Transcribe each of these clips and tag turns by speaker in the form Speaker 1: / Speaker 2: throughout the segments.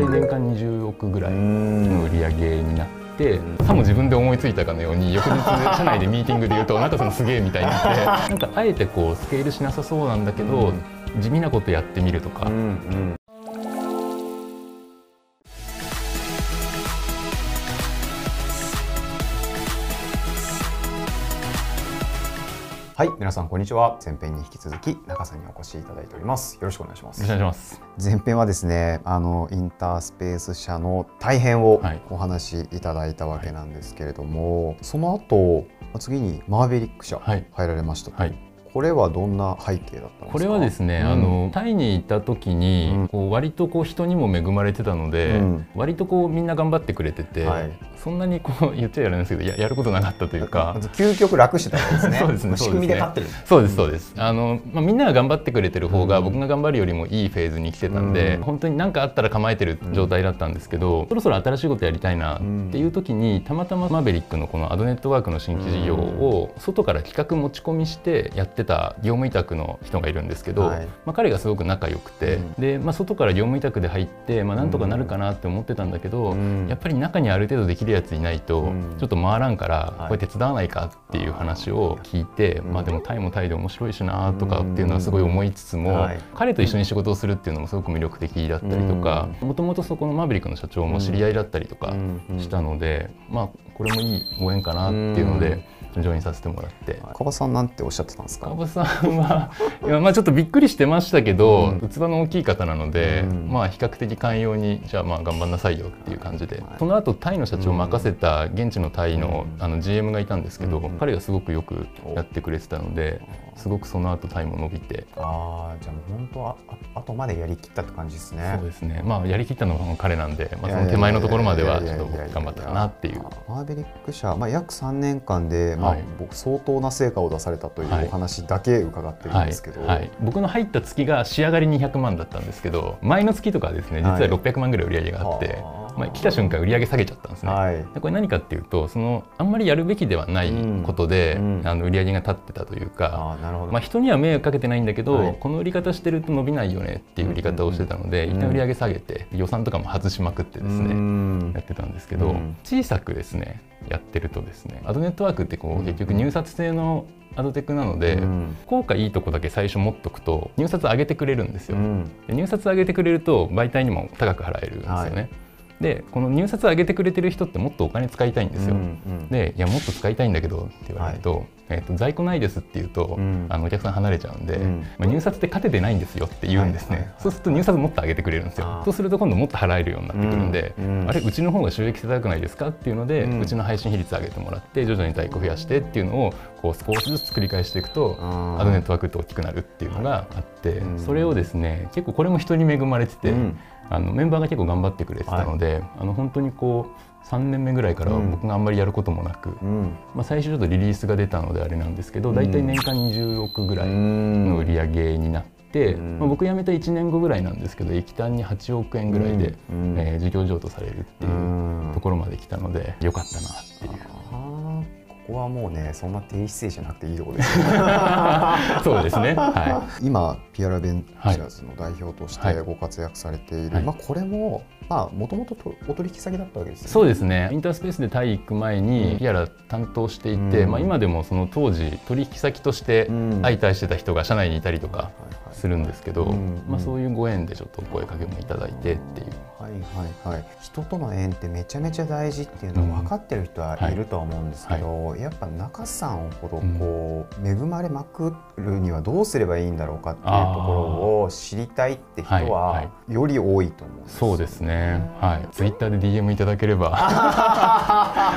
Speaker 1: 年間20億ぐらいの売り上げになって。さも自分で思いついたかのように翌日社内でミーティングで言うとなんかそのすげえみたいになって なんかあえてこうスケールしなさそうなんだけど、地味なことやってみるとか、
Speaker 2: はい、皆さんこんにちは。前編に引き続き中さんにお越しいただいております。よろしくお願いします。
Speaker 1: お願いします。
Speaker 2: 前編はですね、あのインタースペース社の大変をお話しいただいたわけなんですけれども、はい、その後次にマーベリック社入られましたと。はいこれはどんな背景だったんですか？
Speaker 1: これはですね、うん、あのタイにいた時に、うん、こう割とこう人にも恵まれてたので、うん、割とこうみんな頑張ってくれてて、はい、そんなにこう 言っちゃやるんですけどややることなかったというか。
Speaker 2: 究極楽してたわけですね。
Speaker 1: そうですね。
Speaker 2: 仕組みで勝ってる。
Speaker 1: そうですそうです。あの、まあ、みんなが頑張ってくれてる方が僕が頑張るよりもいいフェーズに来てたんで、本当に何かあったら構えてる状態だったんですけど、そろそろ新しいことやりたいなっていう時にたまたまマーベリックのこのアドネットワークの新規事業を外から企画持ち込みしてやってた業務委託託の人がいるんですけど、はい、まあ、彼がすごく仲良くて、うん、でまあ、外から業務委託で入って、まあ、なんとかなるかなって思ってたんだけど、うん、やっぱり中にある程度できるやついないと、ちょっと回らんからこれ手伝わないかっていう話を聞いて、まあ、でもタイもタイで面白いしなとかっていうのはすごい思いつつも、彼と一緒に仕事をするっていうのもすごく魅力的だったりとかもともとそこのマーヴェリックの社長も知り合いだったりとかしたので、まあこれもいいご縁かなっていうので。ジョインさせてもらって。
Speaker 2: 川さんなんておっしゃってたんですか？
Speaker 1: 川さんは今まあちょっとびっくりしてましたけど、うん、器の大きい方なので、うん、まあ比較的寛容にじゃあまあ頑張んなさいよっていう感じで、はい、その後タイの社長を任せた現地のタイの,、あの GM がいたんですけど、彼がすごくよくやってくれてたのですごくその後タイも伸びて。
Speaker 2: ああじゃあ本当はあとまでやりきったって感じですね。
Speaker 1: そうですね。まあやりきったのは彼なんで、まあ、その手前のところまではちょっと頑張ったかなっていう。
Speaker 2: マーベリック社、まあ、約3年間で、まあ、僕相当な成果を出されたというお話だけ伺ってるんですけど、はい。はい、
Speaker 1: 僕の入った月が仕上がり200万だったんですけど前の月とかですね実は600万ぐらい売り上げがあって、まあ、来た瞬間売り上げ下げちゃったんですね、はい、これ何かっていうとそのあんまりやるべきではないことで、うん。あの売り上げが立ってたというかまあ、人には迷惑かけてないんだけど、はい、この売り方してると伸びないよねっていう売り方をしてたので、うん。一旦売り上げ下げて予算とかも外しまくってですね、やってたんですけど、小さくですねやってるとですねアドネットワークってこう結局入札制のアドテクなので、うん、効果いいとこだけ最初持っとくと入札上げてくれるんですよ、うん、入札上げてくれると媒体にも高く払えるんですよね、はいでこの入札上げてくれてる人ってもっとお金使いたいんですよ。うんうん、でいやもっと使いたいんだけどって言われると、はい、えーと、在庫ないですって言うと、うん、あのお客さん離れちゃうんで、うん、まあ、入札って勝ててないんですよって言うんですね、はいはいはい、そうすると入札もっと上げてくれるんですよ。そうすると今度もっと払えるようになってくるんで、うん。うん、あれうちの方が収益性高くないですかっていうので、うちの配信比率上げてもらって徐々に在庫増やしてっていうのをこう少しずつ繰り返していくとアドネットワークって大きくなるっていうのがあって、それをですね結構これも人に恵まれてて、あのメンバーが結構頑張ってくれてたので、はい、あの本当にこう3年目ぐらいから僕があんまりやることもなく、うん、まあ、最初ちょっとリリースが出たのであれなんですけど、うん、大体年間20億ぐらいの売り上げになって、うん、まあ、僕辞めた1年後ぐらいなんですけど液単に8億円ぐらいで、うん、えー、事業譲渡されるっていうところまで来たのでよかったなっていう。
Speaker 2: ここはもうねそんな低姿勢じゃなくていいところです。
Speaker 1: そうですね、は
Speaker 2: い、今ピアラベンチャーズの代表としてご活躍されている、はい、まあ、これもまあもともとお取引先だったわけですね。
Speaker 1: そうですね。インタースペースでタイ行く前にピアラ担当していて、うん、まあ今でもその当時取引先として相対してた人が社内にいたりとかするんですけど、まあそういうご縁でちょっと声かけもいただいてっていう。
Speaker 2: はいはいはい。人との縁ってめちゃめちゃ大事っていうのは分かってる人はいるとは思うんですけど、うんはい、やっぱ中さんほどこう、恵まれまくるにはどうすればいいんだろうかっていうところを知りたいって人はより多いと思うんです、
Speaker 1: そうですね。ね。はい。ツイッターで DM いただければ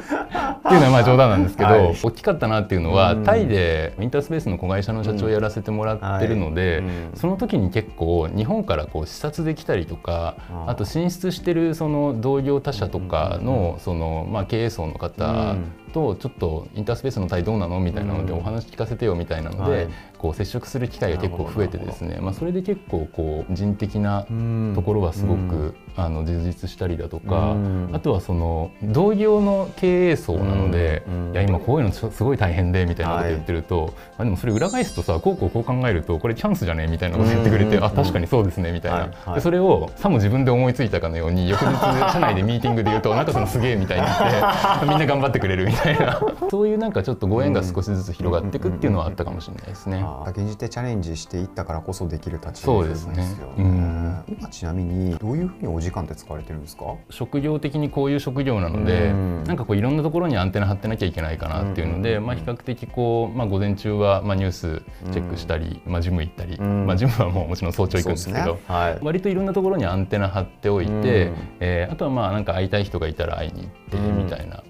Speaker 1: っていうのはまあ冗談なんですけど、はい、大きかったなっていうのは、うん、タイでインタースペースの子会社の社長をやらせてもらってるので、うん。はいその時に結構日本からこう視察できたりとか、あと進出してるその同業他社とかのそのまあ経営層の方とちょっとインタースペースの対どうなの？みたいなのでお話聞かせてよみたいなので、はい、こう接触する機会が結構増えてですね、まあ、それで結構こう人的なところはすごくあの充実したりだとかあとはその同業の経営層なのでいや今こういうのすごい大変でみたいなこと言ってると、はい、あでもそれ裏返すとさこうこうこう考えるとこれチャンスじゃねみたいなこと言ってくれてあ確かにそうですねみたいな、でそれをさも自分で思いついたかのように翌日社内でミーティングで言うとなんかそのすげえみたいになって みんな頑張ってくれるみたいな。そういうなんかちょっとご縁が少しずつ広がっていくっていうのはあったかもしれないですね。
Speaker 2: 現じてチャレンジしていったからこそできる立場ですよね。すね。うん、今ちなみにどういうふうにお時間って使われてるんですか？
Speaker 1: 職業的にこういう職業なので、ん。なんかこういろんなところにアンテナ張ってなきゃいけないかなっていうので、まあ、比較的こう、まあ、午前中はまあニュースチェックしたり、まあ、ジム行ったり、まあ、ジムはもうもちろん早朝行くんですけど、ね。はい、割といろんなところにアンテナ張っておいて、うえー、あとはまあなんか会いたい人がいたら会いに行ってみたいな。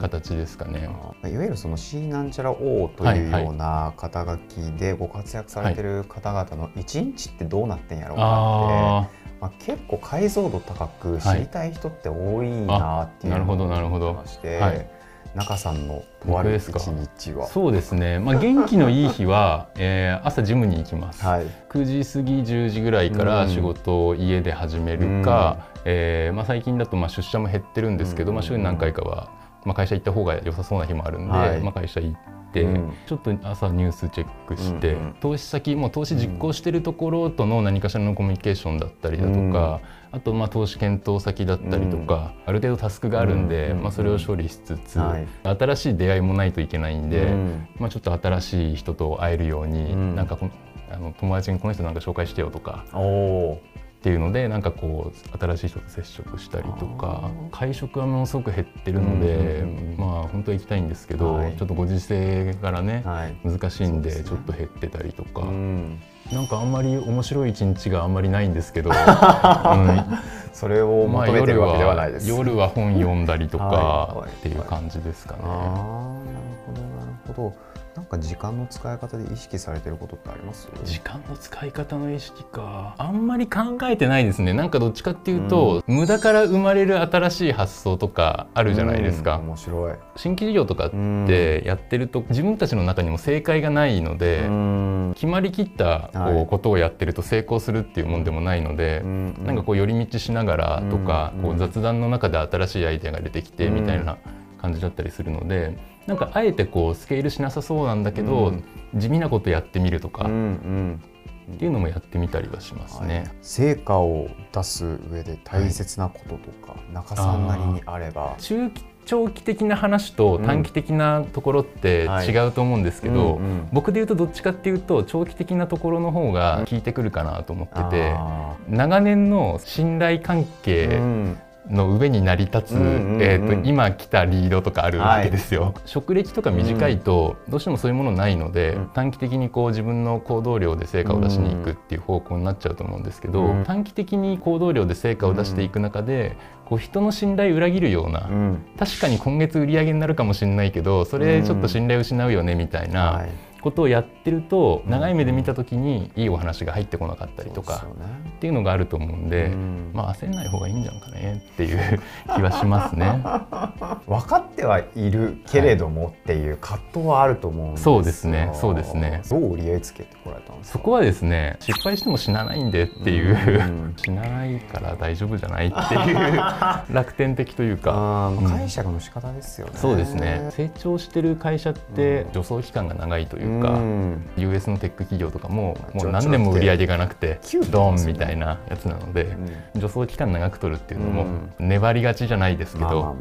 Speaker 1: 形ですかね、
Speaker 2: いわゆるその C なんちゃら O というような肩書きでご活躍されてる方々の一日ってどうなってんやろうかって、まあ、結構解像度高く知りたい人って多いなっていうのを思ってまして。はい。中さんのとある一日は。
Speaker 1: そうですね、まあ、元気のいい日は、えー、朝ジムに行きます、はい、9時過ぎ10時ぐらいから仕事を家で始めるか、うん、えー、まあ、最近だとまあ出社も減ってるんですけど、うん、まあ、週に何回かはまあ、会社行った方が良さそうな日もあるんで、はい、まあ、会社行って、うん、ちょっと朝ニュースチェックして、うんうん、投資先もう投資実行してるところとの何かしらのコミュニケーションだったりだとか、うん、あとまあ投資検討先だったりとか、ある程度タスクがあるんで、まあ、それを処理しつつ、はい、新しい出会いもないといけないんで、まあ、ちょっと新しい人と会えるように、うん、なんかあの友達にこの人なんか紹介してよとかっていうのでなんかこう新しい人と接触したりとか会食はものすごく減ってるので、まあ本当は行きたいんですけど、はい、ちょっとご時世からね、はい、難しいんでちょっと減ってたりとか。なんかあんまり面白い一日があんまりないんですけど、うん、
Speaker 2: それを求めてるわけではないです、
Speaker 1: まあ、夜は本読んだりとかっていう感じですかね。なるほどな
Speaker 2: るほどなんか時間の使い方で意識されてることってあります？
Speaker 1: 時間の使い方の意識か。あんまり考えてないですね。なんかどっちかっていうと、うん、無駄から生まれる新しい発想とかあるじゃないですか、
Speaker 2: うん、面白い。
Speaker 1: 新規事業とかってやってると自分たちの中にも正解がないので、うん、決まりきったこうことをやってると成功するっていうもんでもないので、うん、なんかこう寄り道しながらとか、こう雑談の中で新しいアイデアが出てきてみたいな感じだったりするので。なんかあえてこうスケールしなさそうなんだけど、うん、地味なことやってみるとか、うんうん。っていうのもやってみたりはしますね、はい、
Speaker 2: 成果を出す上で大切なこととか、はい、中さんなりにあれば。
Speaker 1: 中期長期的な話と短期的なところって違うと思うんですけど、うんはい僕で言うとどっちかっていうと長期的なところの方が効いてくるかなと思ってて、長年の信頼関係の上に成り立つ、えーと、今来たリードとかあるわけですよ。はい、職歴とか短いとどうしてもそういうものないので、うん、短期的にこう自分の行動量で成果を出しに行くっていう方向になっちゃうと思うんですけど、うん、短期的に行動量で成果を出していく中で、こう人の信頼を裏切るような、うん、確かに今月売り上げになるかもしれないけどそれちょっと信頼を失うよねみたいな。はいことをやってると長い目で見た時にいいお話が入ってこなかったりとかっていうのがあると思うんで、まあ焦んない方がいいんじゃんかねっていう 気はしますね。
Speaker 2: 分かってはいるけれどもっていう葛藤はあると思うんです
Speaker 1: そうですね。そうですね。
Speaker 2: どう折り合いつけてこられたんです
Speaker 1: そこはですね失敗しても死なないんでっていう、死なないから大丈夫じゃないっていう楽天的というか、
Speaker 2: 解釈の仕方ですよね、
Speaker 1: そうですね。成長してる会社って助走期間が長いといういうか、うん、US のテック企業とかももう何年も売り上げがなくてドンみたいなやつなので、助走期間長く取るっていうのも粘りがちじゃないですけど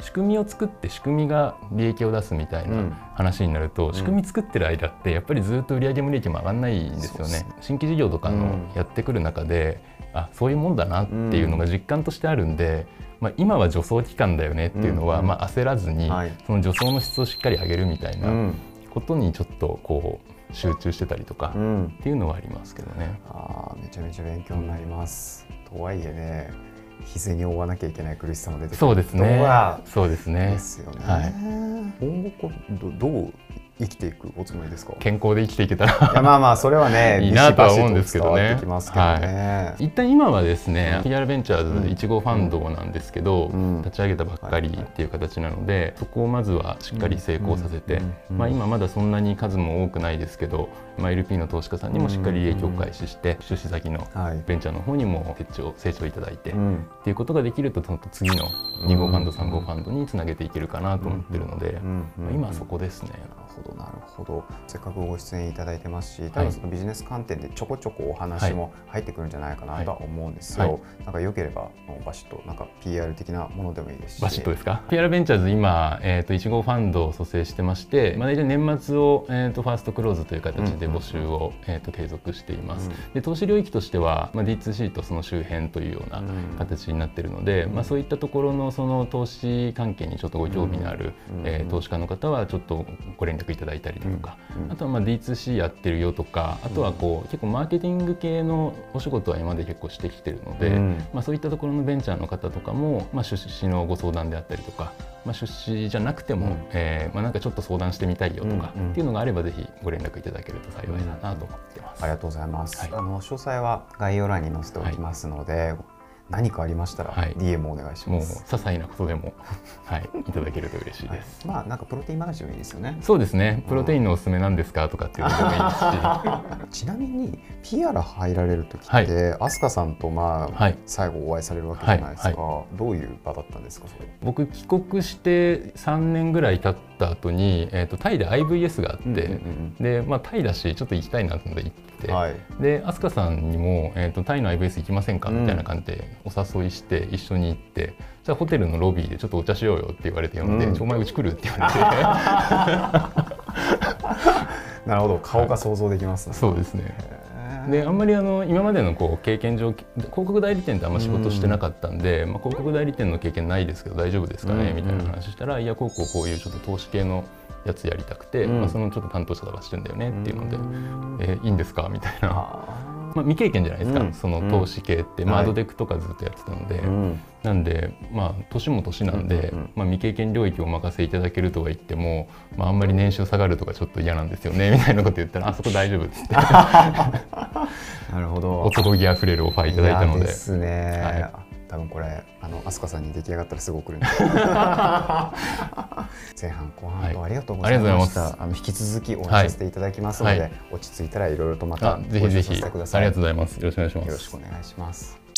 Speaker 1: 仕組みを作って仕組みが利益を出すみたいな話になると、仕組み作ってる間ってやっぱりずっと売り上げも利益も上がんないんですよね。新規事業とかのやってくる中で、あそういうもんだなっていうのが実感としてあるんで、まあ、今は助走期間だよねっていうのは、まあ、焦らずに、その助走の質をしっかり上げるみたいなことにちょっとこう集中してたりとかっていうのはありますけどね。
Speaker 2: あめちゃめちゃ勉強になります。とはいえね日銭に追わなきゃいけない苦しさも出てくる
Speaker 1: そうですね。そうですね。
Speaker 2: ですよね。はい、今後どどう生きていくおつもりですか？
Speaker 1: 健康で生きていけたら
Speaker 2: いやまあまあそれはね
Speaker 1: いいなとは思うんですけどね。
Speaker 2: きますけどね、
Speaker 1: はい、一旦今はですね、うん、PR ベンチャーズ1号ファンドなんですけど、うん、立ち上げたばっかりっていう形なので、そこをまずはしっかり成功させて、まあ、今まだそんなに数も多くないですけど、まあ、LP の投資家さんにもしっかり利益を開始して、出資先のベンチャーの方にも成長成長いただいて、っていうことができると次の2号ファンド3号ファンドにつなげていけるかなと思ってるので、まあ、今はそこですね。なる
Speaker 2: ほどなるほど。せっかくご出演いただいてますし多分そのビジネス観点でちょこちょこお話も入ってくるんじゃないかなとは思うんですよ、はい。はい、なんかよければバシッとなんか PR 的なものでもいいですし。
Speaker 1: バシッとですか？PR ベンチャーズ今、えーと、1号ファンドを蘇生してまして、まあ、大体年末を、えーと、ファーストクローズという形で募集を、えーと、継続しています、うん、で投資領域としては、まあ、D2C とその周辺というような形になっているので、うん、まあ、そういったところのその投資関係にちょっとご興味のある、うん、えー、投資家の方はちょっとご連絡いただいたりだとか、あとはまあ D2C やってるよとかあとはこう、結構マーケティング系のお仕事は今まで結構してきてるので、まあ、そういったところのベンチャーの方とかも、まあ、出資のご相談であったりとか、まあ、出資じゃなくても、うん、えー、まあ、なんかちょっと相談してみたいよとか、っていうのがあればぜひご連絡いただけると幸いだなと思ってます。
Speaker 2: ありがとうございます、はい、あの詳細は概要欄に載せておきますので、はい何かありましたら DM お願いします。
Speaker 1: もう些細なことでも はいいただけると嬉しいです。
Speaker 2: はい、まあなんかプロテイン話でもいいですよね。
Speaker 1: そうですね。プロテインのおすすめなんですかとかっていうのもいいです
Speaker 2: し。ちなみに PR 入られる時って、はい、飛鳥さんとまあ、はい、最後お会いされるわけじゃないですか。はい、どういう場だったんですか。
Speaker 1: 僕帰国して3年ぐらい経った後にえっ、ー、とタイで IVS があって、うんうんうん、でまあタイだしちょっと行きたいなと思って行って、はい、で飛鳥さんにもえっ、ー、とタイの IVS 行きませんかみたいな感じでお誘いして。一緒に行ってじゃあホテルのロビーでちょっとお茶しようよって言われて呼んで「うん、お前うち来る?」って言われて。
Speaker 2: なるほど顔が想像できます、
Speaker 1: ね、そうですね。であんまりあの今までのこう経験上広告代理店ってあんま仕事してなかったんで、まあ、広告代理店の経験ないですけど大丈夫ですかね、うん、みたいな話したら、いやこうこうこういうちょっと投資系のやつやりたくて、うん、まあ、そのちょっと担当者がしてるんだよねっていうので、うん、えー、いいんですか？みたいな。まあ、未経験じゃないですか、うん、その投資系って、うん、まあ、アドデックとかずっとやってたので、はい、なんでまあ年も年なんで、うんうんまあ、未経験領域をお任せいただけるとは言っても、まあ、あんまり年収下がるとかちょっと嫌なんですよね みたいなこと言ったらあそこ大丈夫っつって。
Speaker 2: なるほど。
Speaker 1: 男気あふれるオファーいただいたので。
Speaker 2: ですね、はい多分これあの飛鳥さんに出来上がったらすぐ送るんで。前半後半とありがとうございました、はい、あの引き続き応援させていただきますので、はい、落ち着いたらいろいろとまた
Speaker 1: ぜひぜひ。ありがとうございます。よろしくお願いします。
Speaker 2: よろしくお願いします